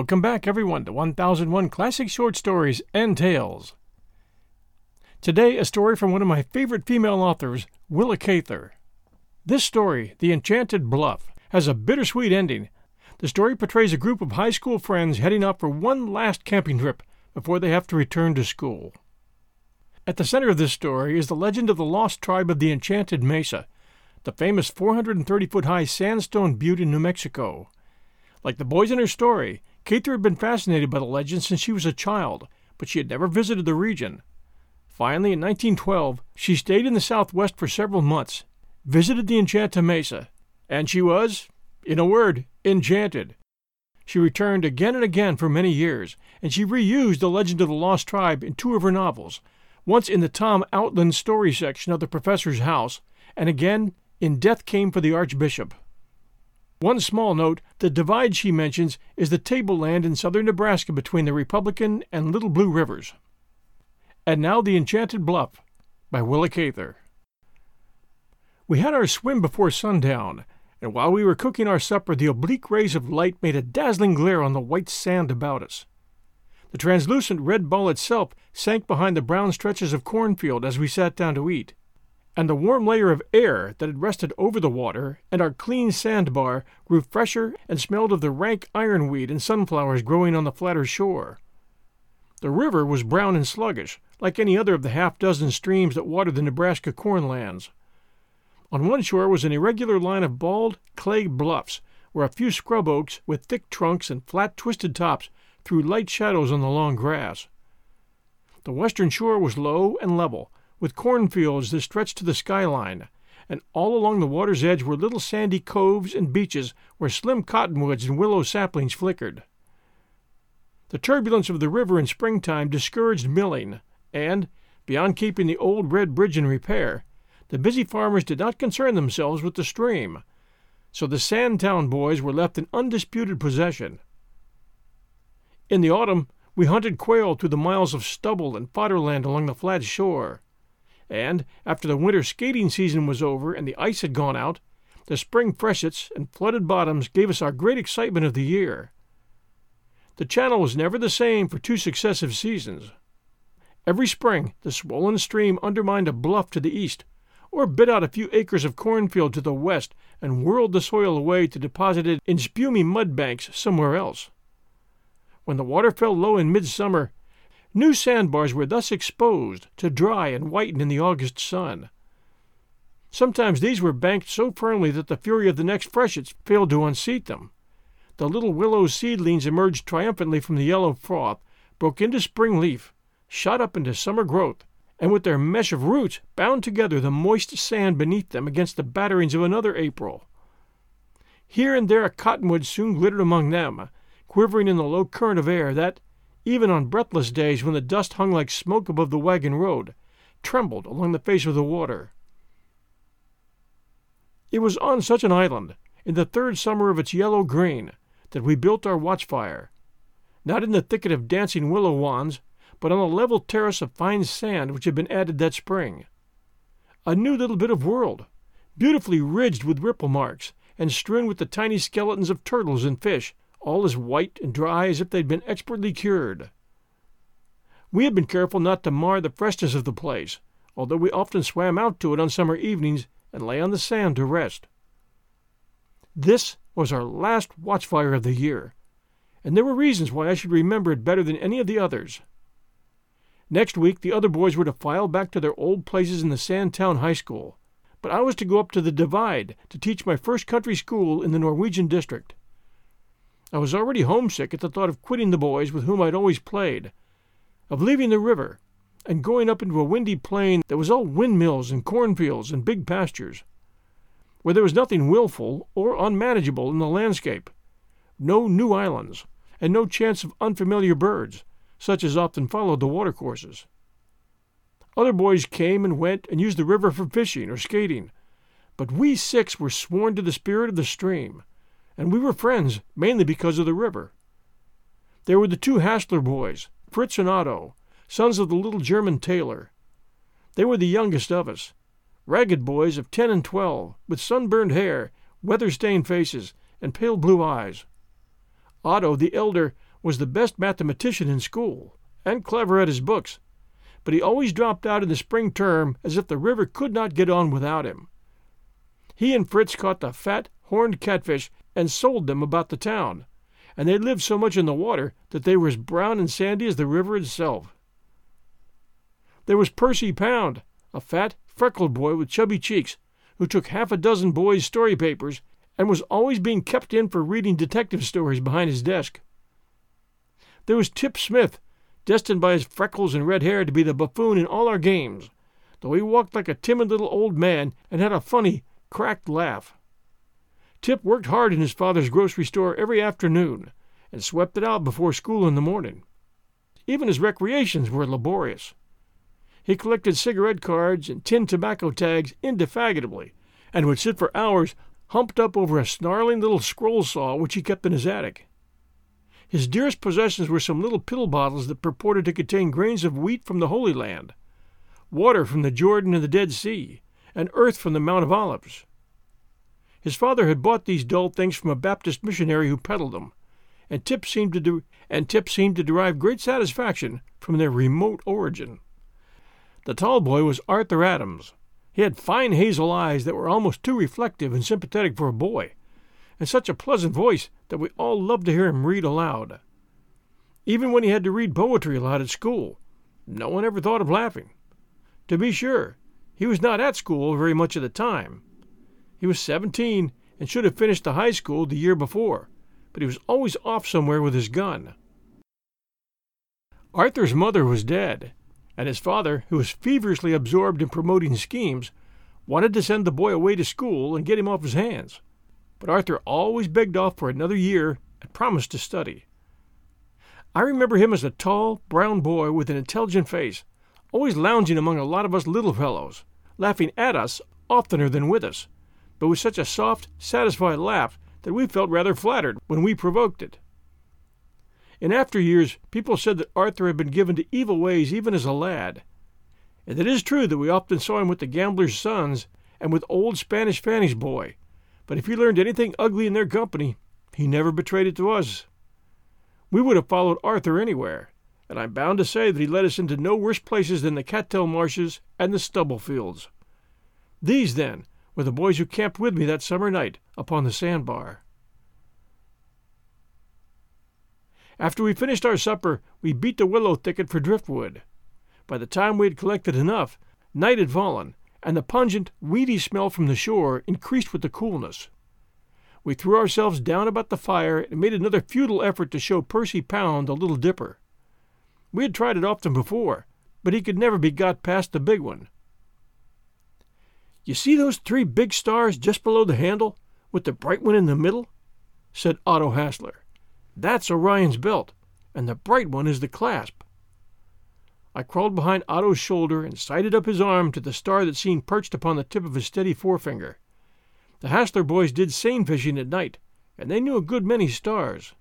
Welcome back, everyone, to 1001 Classic Short Stories and Tales. Today, a story from one of my favorite female authors, Willa Cather. This story, The Enchanted Bluff, has a bittersweet ending. The story portrays a group of high school friends heading out for one last camping trip before they have to return to school. At the center of this story is the legend of the lost tribe of the Enchanted Mesa, the famous 430 foot high sandstone butte in New Mexico. Like the boys in her story, Cather had been fascinated by the legend since she was a child, but she had never visited the region. Finally, in 1912, she stayed in the Southwest for several months, visited the Enchanted Mesa, and she was, in a word, enchanted. She returned again and again for many years, and she reused the legend of the Lost Tribe in two of her novels, once in the Tom Outland story section of the Professor's House, and again in Death Came for the Archbishop. One small note the divide she mentions is the tableland in southern Nebraska between the Republican and Little Blue Rivers. And now The Enchanted Bluff by Willa Cather. We had our swim before sundown, and while we were cooking our supper, the oblique rays of light made a dazzling glare on the white sand about us. The translucent red ball itself sank behind the brown stretches of cornfield as we sat down to eat, and the warm layer of air that had rested over the water and our clean sandbar grew fresher and smelled of the rank ironweed and sunflowers growing on the flatter shore. The river was brown and sluggish, like any other of the half dozen streams that water the Nebraska cornlands. On one shore was an irregular line of bald, clay bluffs, where a few scrub oaks with thick trunks and flat, twisted tops threw light shadows on the long grass. The western shore was low and level, with cornfields that stretched to the skyline, and all along the water's edge were little sandy coves and beaches where slim cottonwoods and willow saplings flickered. The turbulence of the river in springtime discouraged milling, and, beyond keeping the old red bridge in repair, the busy farmers did not concern themselves with the stream, so the Sandtown boys were left in undisputed possession. In the autumn, we hunted quail through the miles of stubble and fodderland along the flat shore, and after the winter skating season was over and the ice had gone out, the spring freshets and flooded bottoms gave us our great excitement of the year. The channel was never the same for two successive seasons. Every spring, the swollen stream undermined a bluff to the east, or bit out a few acres of cornfield to the west and whirled the soil away to deposit it in spumy mud banks somewhere else. When the water fell low in midsummer, new sandbars were thus exposed to dry and whiten in the August sun. Sometimes these were banked so firmly that the fury of the next freshets failed to unseat them the little willow seedlings emerged triumphantly from the yellow froth, broke into spring leaf, shot up into summer growth, and with their mesh of roots bound together the moist sand beneath them against the batterings of another April. Here and there a cottonwood soon glittered among them, quivering in the low current of air that, even on breathless days when the dust hung like smoke above the wagon road, trembled along the face of the water. It was on such an island, in the third summer of its yellow green, that we built our watchfire, not in the thicket of dancing willow wands, but on a level terrace of fine sand which had been added that spring. A new little bit of world, beautifully ridged with ripple marks, and strewn with the tiny skeletons of turtles and fish, all as white and dry as if they'd been expertly cured. We had been careful not to mar the freshness of the place, although we often swam out to it on summer evenings and lay on the sand to rest. This was our last watchfire of the year, and there were reasons why I should remember it better than any of the others. Next week, the other boys were to file back to their old places in the Sandtown High School, but I was to go up to the Divide to teach my first country school in the Norwegian district. I was already homesick at the thought of quitting the boys with whom I'd always played, of leaving the river, and going up into a windy plain that was all windmills and cornfields and big pastures where there was nothing wilful or unmanageable in the landscape, no new islands, and no chance of unfamiliar birds, such as often followed the watercourses. Other boys came and went and used the river for fishing or skating, but we six were sworn to the spirit of the stream, and we were friends mainly because of the river. There were the two Hassler boys, Fritz and Otto, sons of the little German tailor. They were the youngest of us, ragged boys of ten and twelve, with sunburned hair, weather stained faces, and pale blue eyes. Otto, the elder, was the best mathematician in school, and clever at his books, but he always dropped out in the spring term as if the river could not get on without him. He and Fritz caught the fat, horned catfish and sold them about the town, and they lived so much in the water that they were as brown and sandy as the river itself. There was Percy Pound, a fat, freckled boy with chubby cheeks, who took half a dozen boys' story papers and was always being kept in for reading detective stories behind his desk. There was Tip Smith, destined by his freckles and red hair to be the buffoon in all our games, though he walked like a timid little old man and had a funny, cracked laugh. Tip worked hard in his father's grocery store every afternoon and swept it out before school in the morning. Even his recreations were laborious. He collected cigarette cards and tin tobacco tags indefatigably, and would sit for hours humped up over a snarling little scroll saw which he kept in his attic. His dearest possessions were some little pill bottles that purported to contain grains of wheat from the Holy Land, water from the Jordan and the Dead Sea, and earth from the Mount of Olives. His father had bought these dull things from a Baptist missionary who peddled them, and Tip seemed to de- and Tip seemed to derive great satisfaction from their remote origin. The tall boy was Arthur Adams. He had fine hazel eyes that were almost too reflective and sympathetic for a boy, and such a pleasant voice that we all loved to hear him read aloud. Even when he had to read poetry aloud at school, no one ever thought of laughing. To be sure, he was not at school very much of the time. He was seventeen and should have finished the high school the year before, but he was always off somewhere with his gun. Arthur's mother was dead, and his father, who was feverishly absorbed in promoting schemes, wanted to send the boy away to school and get him off his hands. But Arthur always begged off for another year and promised to study. I remember him as a tall, brown boy with an intelligent face, always lounging among a lot of us little fellows, laughing at us oftener than with us, but with such a soft, satisfied laugh that we felt rather flattered when we provoked it. In after years, people said that Arthur had been given to evil ways even as a lad. And it is true that we often saw him with the gamblers' sons and with old Spanish Fanny's boy, but if he learned anything ugly in their company, he never betrayed it to us. We would have followed Arthur anywhere, and I'm bound to say that he led us into no worse places than the cattail marshes and the stubble fields. These, then, were the boys who camped with me that summer night upon the sandbar. After we finished our supper, we beat the willow thicket for driftwood. By the time we had collected enough, night had fallen, and the pungent, weedy smell from the shore increased with the coolness. We threw ourselves down about the fire and made another futile effort to show Percy Pound the Little Dipper. We had tried it often before, but he could never be got past the big one. You see those three big stars just below the handle, with the bright one in the middle? said Otto Hassler. That's Orion's belt, and the bright one is the clasp. I crawled behind Otto's shoulder and sighted up his arm to the star that seemed perched upon the tip of his steady forefinger. The Hassler boys did seine fishing at night, and they knew a good many stars.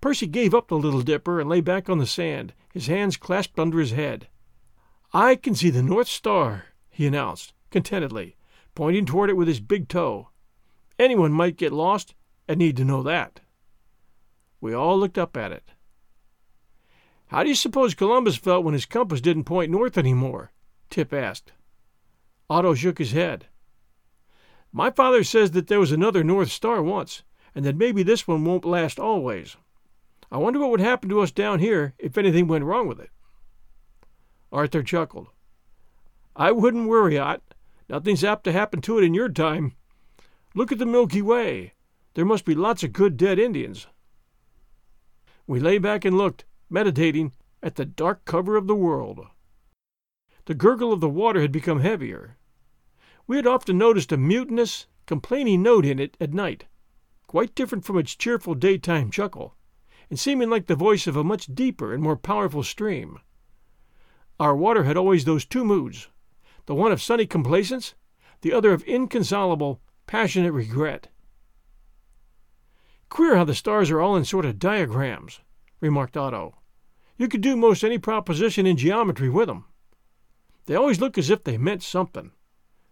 Percy gave up the Little Dipper and lay back on the sand, his hands clasped under his head. I can see the North Star, he announced, contentedly, pointing toward it with his big toe. Anyone might get lost and need to know that. We all looked up at it. How do you suppose Columbus felt when his compass didn't point north any more? Tip asked. Otto shook his head. My father says that there was another North Star once, and that maybe this one won't last always. I wonder what would happen to us down here if anything went wrong with it. Arthur chuckled. I wouldn't worry, Ot. Nothing's apt to happen to it in your time. Look at the Milky Way. There must be lots of good dead Indians. We lay back and looked, meditating, at the dark cover of the world. The gurgle of the water had become heavier. We had often noticed a mutinous, complaining note in it at night, quite different from its cheerful daytime chuckle, and seeming like the voice of a much deeper and more powerful stream. Our water had always those two moods the one of sunny complacence, the other of inconsolable, passionate regret. Queer how the stars are all in sort of diagrams, remarked Otto. You could do most any proposition in geometry with 'em. They always look as if they meant something.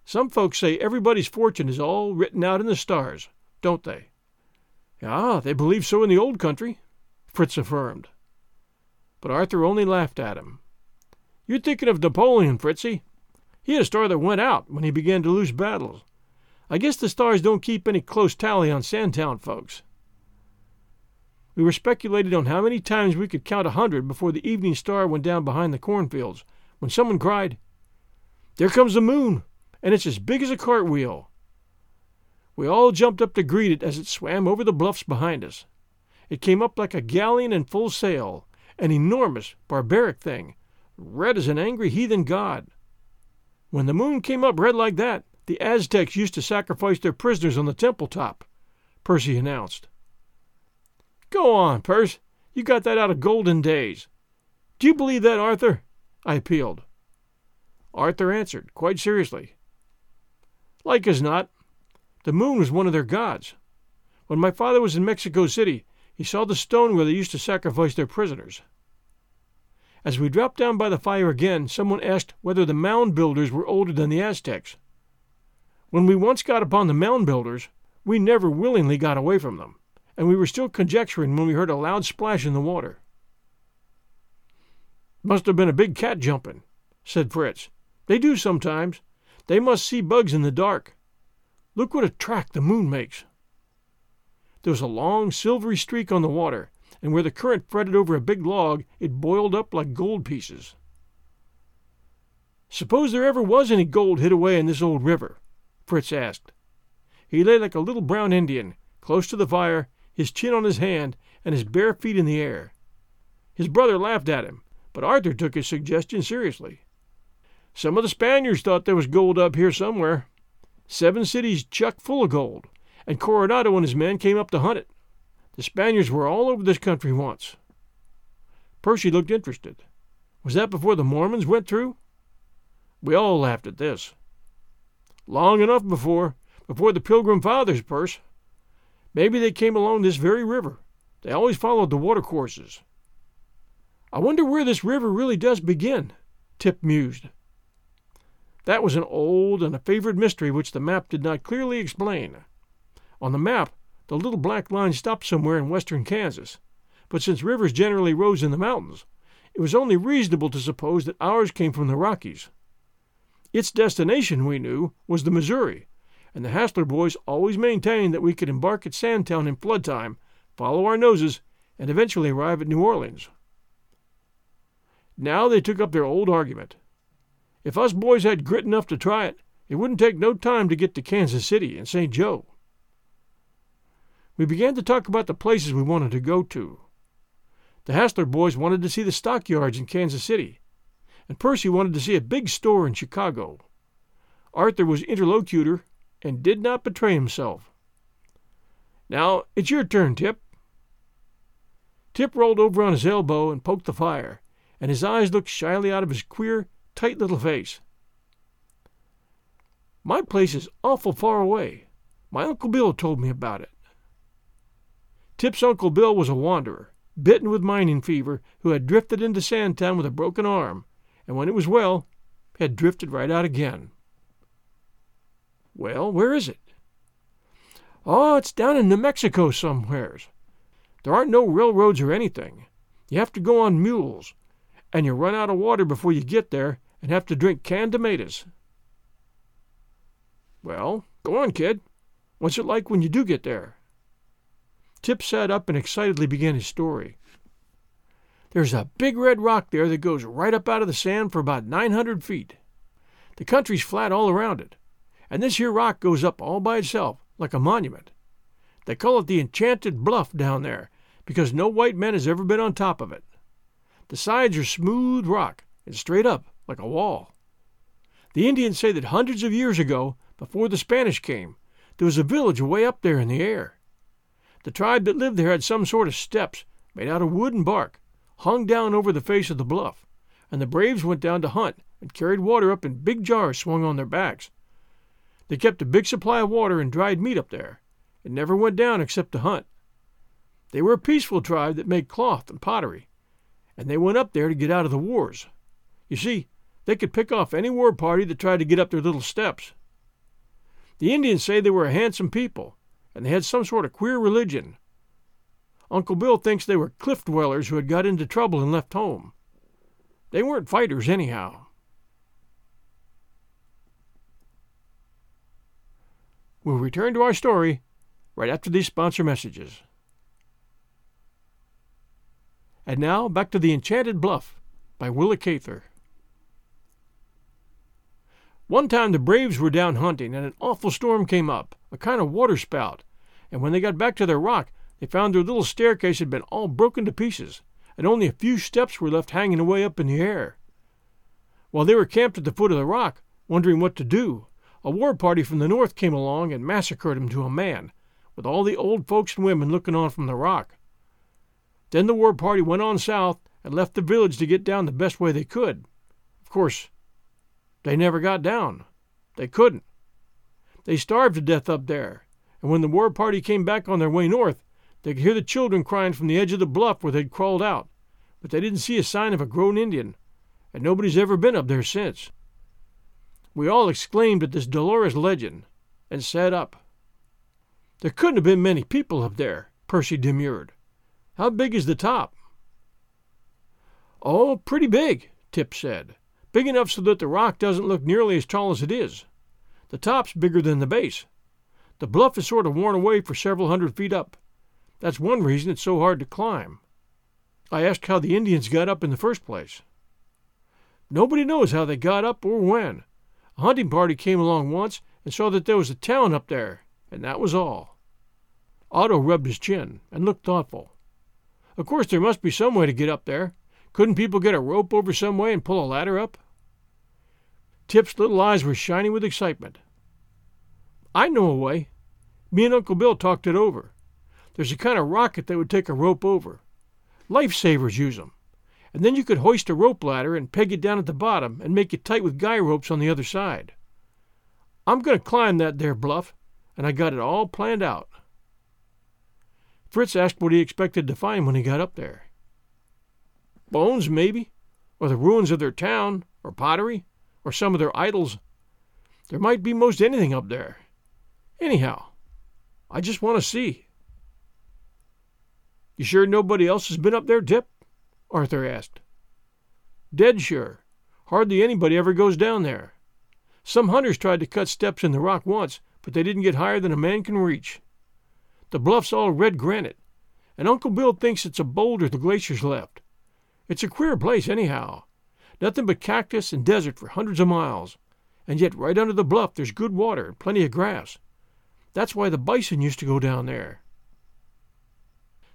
Some folks say everybody's fortune is all written out in the stars, don't they? Ah, they believe so in the old country. Fritz affirmed. But Arthur only laughed at him. You're thinking of Napoleon, Fritzy. He had a star that went out when he began to lose battles. I guess the stars don't keep any close tally on Sandtown folks. We were speculating on how many times we could count a hundred before the evening star went down behind the cornfields, when someone cried, There comes the moon, and it's as big as a cartwheel. We all jumped up to greet it as it swam over the bluffs behind us. It came up like a galleon in full sail, an enormous, barbaric thing, red as an angry heathen god. When the moon came up red like that, the Aztecs used to sacrifice their prisoners on the temple top, Percy announced. Go on, Perce. You got that out of golden days. Do you believe that, Arthur? I appealed. Arthur answered, quite seriously. Like as not. The moon was one of their gods. When my father was in Mexico City, he saw the stone where they used to sacrifice their prisoners. As we dropped down by the fire again, someone asked whether the mound builders were older than the Aztecs. When we once got upon the mound builders, we never willingly got away from them and we were still conjecturing when we heard a loud splash in the water. Must have been a big cat jumping, said Fritz. They do sometimes. They must see bugs in the dark. Look what a track the moon makes. There was a long silvery streak on the water, and where the current fretted over a big log, it boiled up like gold pieces. Suppose there ever was any gold hid away in this old river? Fritz asked. He lay like a little brown Indian, close to the fire, his chin on his hand, and his bare feet in the air. His brother laughed at him, but Arthur took his suggestion seriously. Some of the Spaniards thought there was gold up here somewhere. Seven cities chuck full of gold, and Coronado and his men came up to hunt it. The Spaniards were all over this country once. Percy looked interested. Was that before the Mormons went through? We all laughed at this. Long enough before, before the Pilgrim Fathers, Perce. Maybe they came along this very river. They always followed the watercourses. I wonder where this river really does begin, Tip mused. That was an old and a favorite mystery which the map did not clearly explain. On the map, the little black line stopped somewhere in western Kansas, but since rivers generally rose in the mountains, it was only reasonable to suppose that ours came from the Rockies. Its destination, we knew, was the Missouri, and the Hassler boys always maintained that we could embark at Sandtown in flood time, follow our noses, and eventually arrive at New Orleans. Now they took up their old argument. If us boys had grit enough to try it, it wouldn't take no time to get to Kansas City and St. Joe. We began to talk about the places we wanted to go to. The Hassler boys wanted to see the stockyards in Kansas City, and Percy wanted to see a big store in Chicago. Arthur was interlocutor and did not betray himself. Now it's your turn, Tip. Tip rolled over on his elbow and poked the fire, and his eyes looked shyly out of his queer, tight little face. My place is awful far away. My Uncle Bill told me about it. Tip's Uncle Bill was a wanderer, bitten with mining fever, who had drifted into Sandtown with a broken arm, and when it was well, had drifted right out again. Well, where is it? Oh, it's down in New Mexico somewheres. There aren't no railroads or anything. You have to go on mules, and you run out of water before you get there and have to drink canned tomatoes. Well, go on, kid. What's it like when you do get there? Tip sat up and excitedly began his story. There's a big red rock there that goes right up out of the sand for about 900 feet. The country's flat all around it, and this here rock goes up all by itself, like a monument. They call it the Enchanted Bluff down there, because no white man has ever been on top of it. The sides are smooth rock and straight up, like a wall. The Indians say that hundreds of years ago, before the Spanish came, there was a village away up there in the air. The tribe that lived there had some sort of steps made out of wood and bark, hung down over the face of the bluff, and the braves went down to hunt and carried water up in big jars swung on their backs they kept a big supply of water and dried meat up there, and never went down except to hunt. They were a peaceful tribe that made cloth and pottery, and they went up there to get out of the wars. You see, they could pick off any war party that tried to get up their little steps. The Indians say they were a handsome people, and they had some sort of queer religion. Uncle Bill thinks they were cliff dwellers who had got into trouble and left home. They weren't fighters, anyhow. We'll return to our story right after these sponsor messages. And now back to The Enchanted Bluff by Willa Cather. One time the Braves were down hunting and an awful storm came up, a kind of waterspout, and when they got back to their rock, they found their little staircase had been all broken to pieces, and only a few steps were left hanging away up in the air. While they were camped at the foot of the rock, wondering what to do, a war party from the north came along and massacred them to a man, with all the old folks and women looking on from the rock. Then the war party went on south and left the village to get down the best way they could. Of course, they never got down. They couldn't. They starved to death up there, and when the war party came back on their way north, they could hear the children crying from the edge of the bluff where they'd crawled out, but they didn't see a sign of a grown Indian, and nobody's ever been up there since. We all exclaimed at this dolorous legend, and sat up. There couldn't have been many people up there, Percy demurred. How big is the top? Oh, pretty big, Tip said. Big enough so that the rock doesn't look nearly as tall as it is. The top's bigger than the base. The bluff is sort of worn away for several hundred feet up. That's one reason it's so hard to climb. I asked how the Indians got up in the first place. Nobody knows how they got up or when. A hunting party came along once and saw that there was a town up there, and that was all. Otto rubbed his chin and looked thoughtful. Of course, there must be some way to get up there. Couldn't people get a rope over some way and pull a ladder up? Tip's little eyes were shining with excitement. I know a way. Me and Uncle Bill talked it over. There's a kind of rocket that would take a rope over. Lifesavers use 'em. And then you could hoist a rope ladder and peg it down at the bottom and make it tight with guy ropes on the other side. I'm going to climb that there bluff, and I got it all planned out. Fritz asked what he expected to find when he got up there. Bones, maybe, or the ruins of their town, or pottery, or some of their idols. There might be most anything up there. Anyhow, I just want to see. You sure nobody else has been up there, Tip? Arthur asked. Dead sure. Hardly anybody ever goes down there. Some hunters tried to cut steps in the rock once, but they didn't get higher than a man can reach. The bluff's all red granite, and Uncle Bill thinks it's a boulder the glaciers left. It's a queer place, anyhow. Nothing but cactus and desert for hundreds of miles. And yet right under the bluff there's good water and plenty of grass. That's why the bison used to go down there.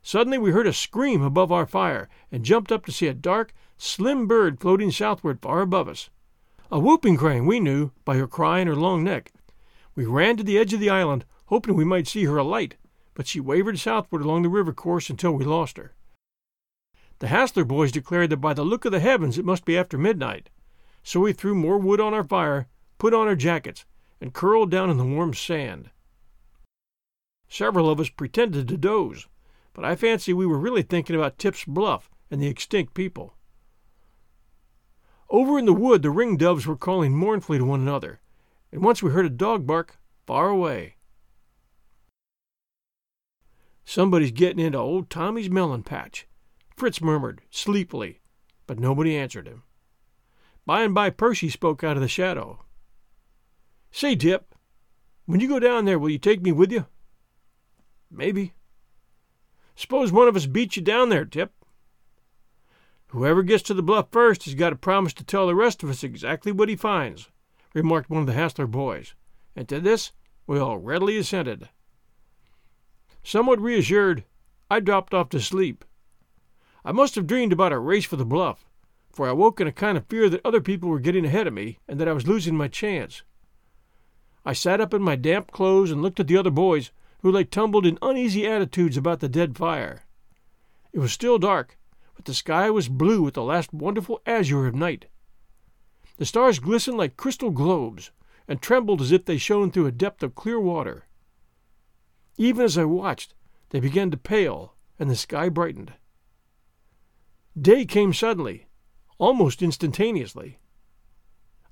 Suddenly we heard a scream above our fire and jumped up to see a dark, slim bird floating southward far above us. A whooping crane, we knew, by her cry and her long neck. We ran to the edge of the island, hoping we might see her alight, but she wavered southward along the river course until we lost her. The Hassler boys declared that by the look of the heavens it must be after midnight. So we threw more wood on our fire, put on our jackets, and curled down in the warm sand. Several of us pretended to doze, but I fancy we were really thinking about Tip's bluff and the extinct people. Over in the wood, the ring doves were calling mournfully to one another, and once we heard a dog bark far away. Somebody's getting into old Tommy's melon patch, Fritz murmured, sleepily, but nobody answered him. By and by Percy spoke out of the shadow. Say, Tip, when you go down there, will you take me with you? Maybe. Suppose one of us beats you down there, Tip. Whoever gets to the bluff first has got to promise to tell the rest of us exactly what he finds, remarked one of the Hassler boys, and to this we all readily assented. Somewhat reassured, I dropped off to sleep, I must have dreamed about a race for the bluff, for I woke in a kind of fear that other people were getting ahead of me and that I was losing my chance. I sat up in my damp clothes and looked at the other boys, who lay tumbled in uneasy attitudes about the dead fire. It was still dark, but the sky was blue with the last wonderful azure of night. The stars glistened like crystal globes, and trembled as if they shone through a depth of clear water. Even as I watched, they began to pale, and the sky brightened. Day came suddenly, almost instantaneously.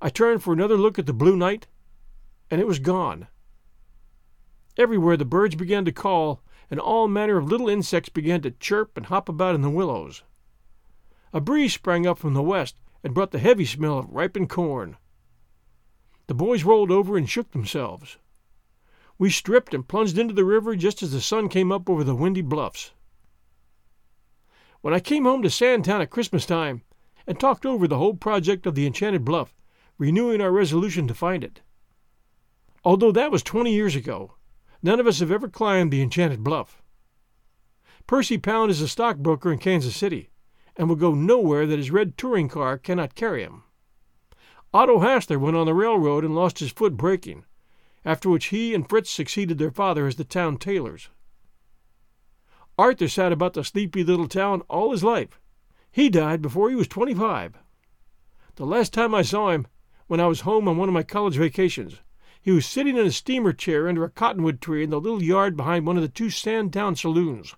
I turned for another look at the blue night, and it was gone. Everywhere the birds began to call, and all manner of little insects began to chirp and hop about in the willows. A breeze sprang up from the west and brought the heavy smell of ripened corn. The boys rolled over and shook themselves. We stripped and plunged into the river just as the sun came up over the windy bluffs. When I came home to Sandtown at Christmas time and talked over the whole project of the Enchanted Bluff, renewing our resolution to find it. Although that was twenty years ago, none of us have ever climbed the Enchanted Bluff. Percy Pound is a stockbroker in Kansas City and will go nowhere that his red touring car cannot carry him. Otto Hassler went on the railroad and lost his foot braking, after which he and Fritz succeeded their father as the town tailors. Arthur sat about the sleepy little town all his life. He died before he was twenty five. The last time I saw him, when I was home on one of my college vacations, he was sitting in a steamer chair under a cottonwood tree in the little yard behind one of the two Sandtown saloons.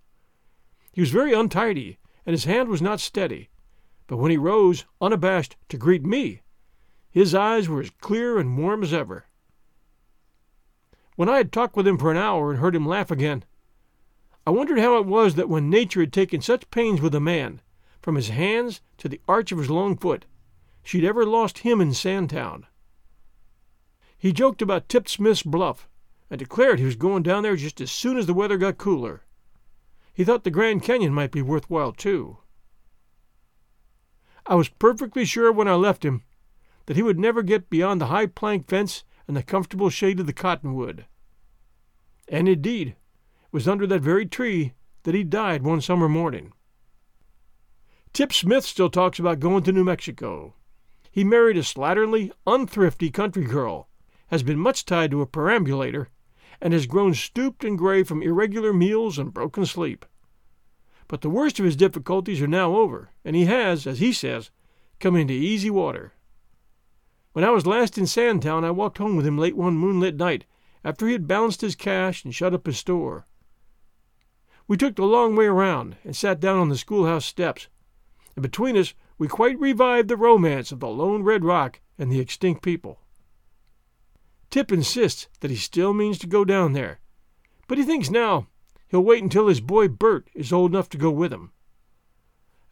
He was very untidy, and his hand was not steady, but when he rose, unabashed, to greet me, his eyes were as clear and warm as ever. When I had talked with him for an hour and heard him laugh again, I wondered how it was that when nature had taken such pains with a man, from his hands to the arch of his long foot, she'd ever lost him in Sandtown. He joked about Tip Smith's bluff, and declared he was going down there just as soon as the weather got cooler. He thought the Grand Canyon might be worth while, too. I was perfectly sure when I left him that he would never get beyond the high plank fence and the comfortable shade of the cottonwood. And indeed, it was under that very tree that he died one summer morning. Tip Smith still talks about going to New Mexico. He married a slatternly, unthrifty country girl, has been much tied to a perambulator, and has grown stooped and gray from irregular meals and broken sleep. But the worst of his difficulties are now over, and he has, as he says, come into easy water. When I was last in Sandtown, I walked home with him late one moonlit night after he had balanced his cash and shut up his store. We took the long way around and sat down on the schoolhouse steps, and between us we quite revived the romance of the lone red rock and the extinct people. Tip insists that he still means to go down there, but he thinks now he'll wait until his boy Bert is old enough to go with him.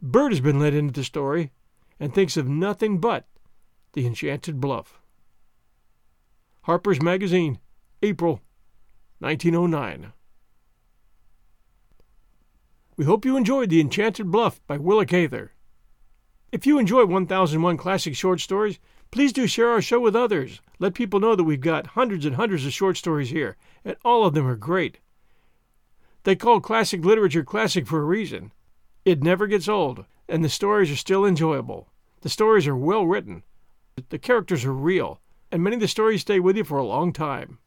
Bert has been let into the story and thinks of nothing but the Enchanted Bluff. Harper's Magazine, April 1909. We hope you enjoyed The Enchanted Bluff by Willa Cather. If you enjoy 1001 Classic Short Stories, please do share our show with others. Let people know that we've got hundreds and hundreds of short stories here, and all of them are great. They call classic literature classic for a reason. It never gets old, and the stories are still enjoyable. The stories are well written, the characters are real, and many of the stories stay with you for a long time.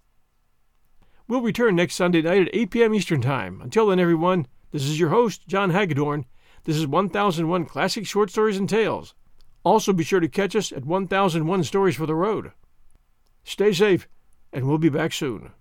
We'll return next Sunday night at 8 p.m. Eastern Time. Until then, everyone, this is your host, John Hagedorn. This is 1001 Classic Short Stories and Tales. Also, be sure to catch us at 1001 Stories for the Road. Stay safe, and we'll be back soon.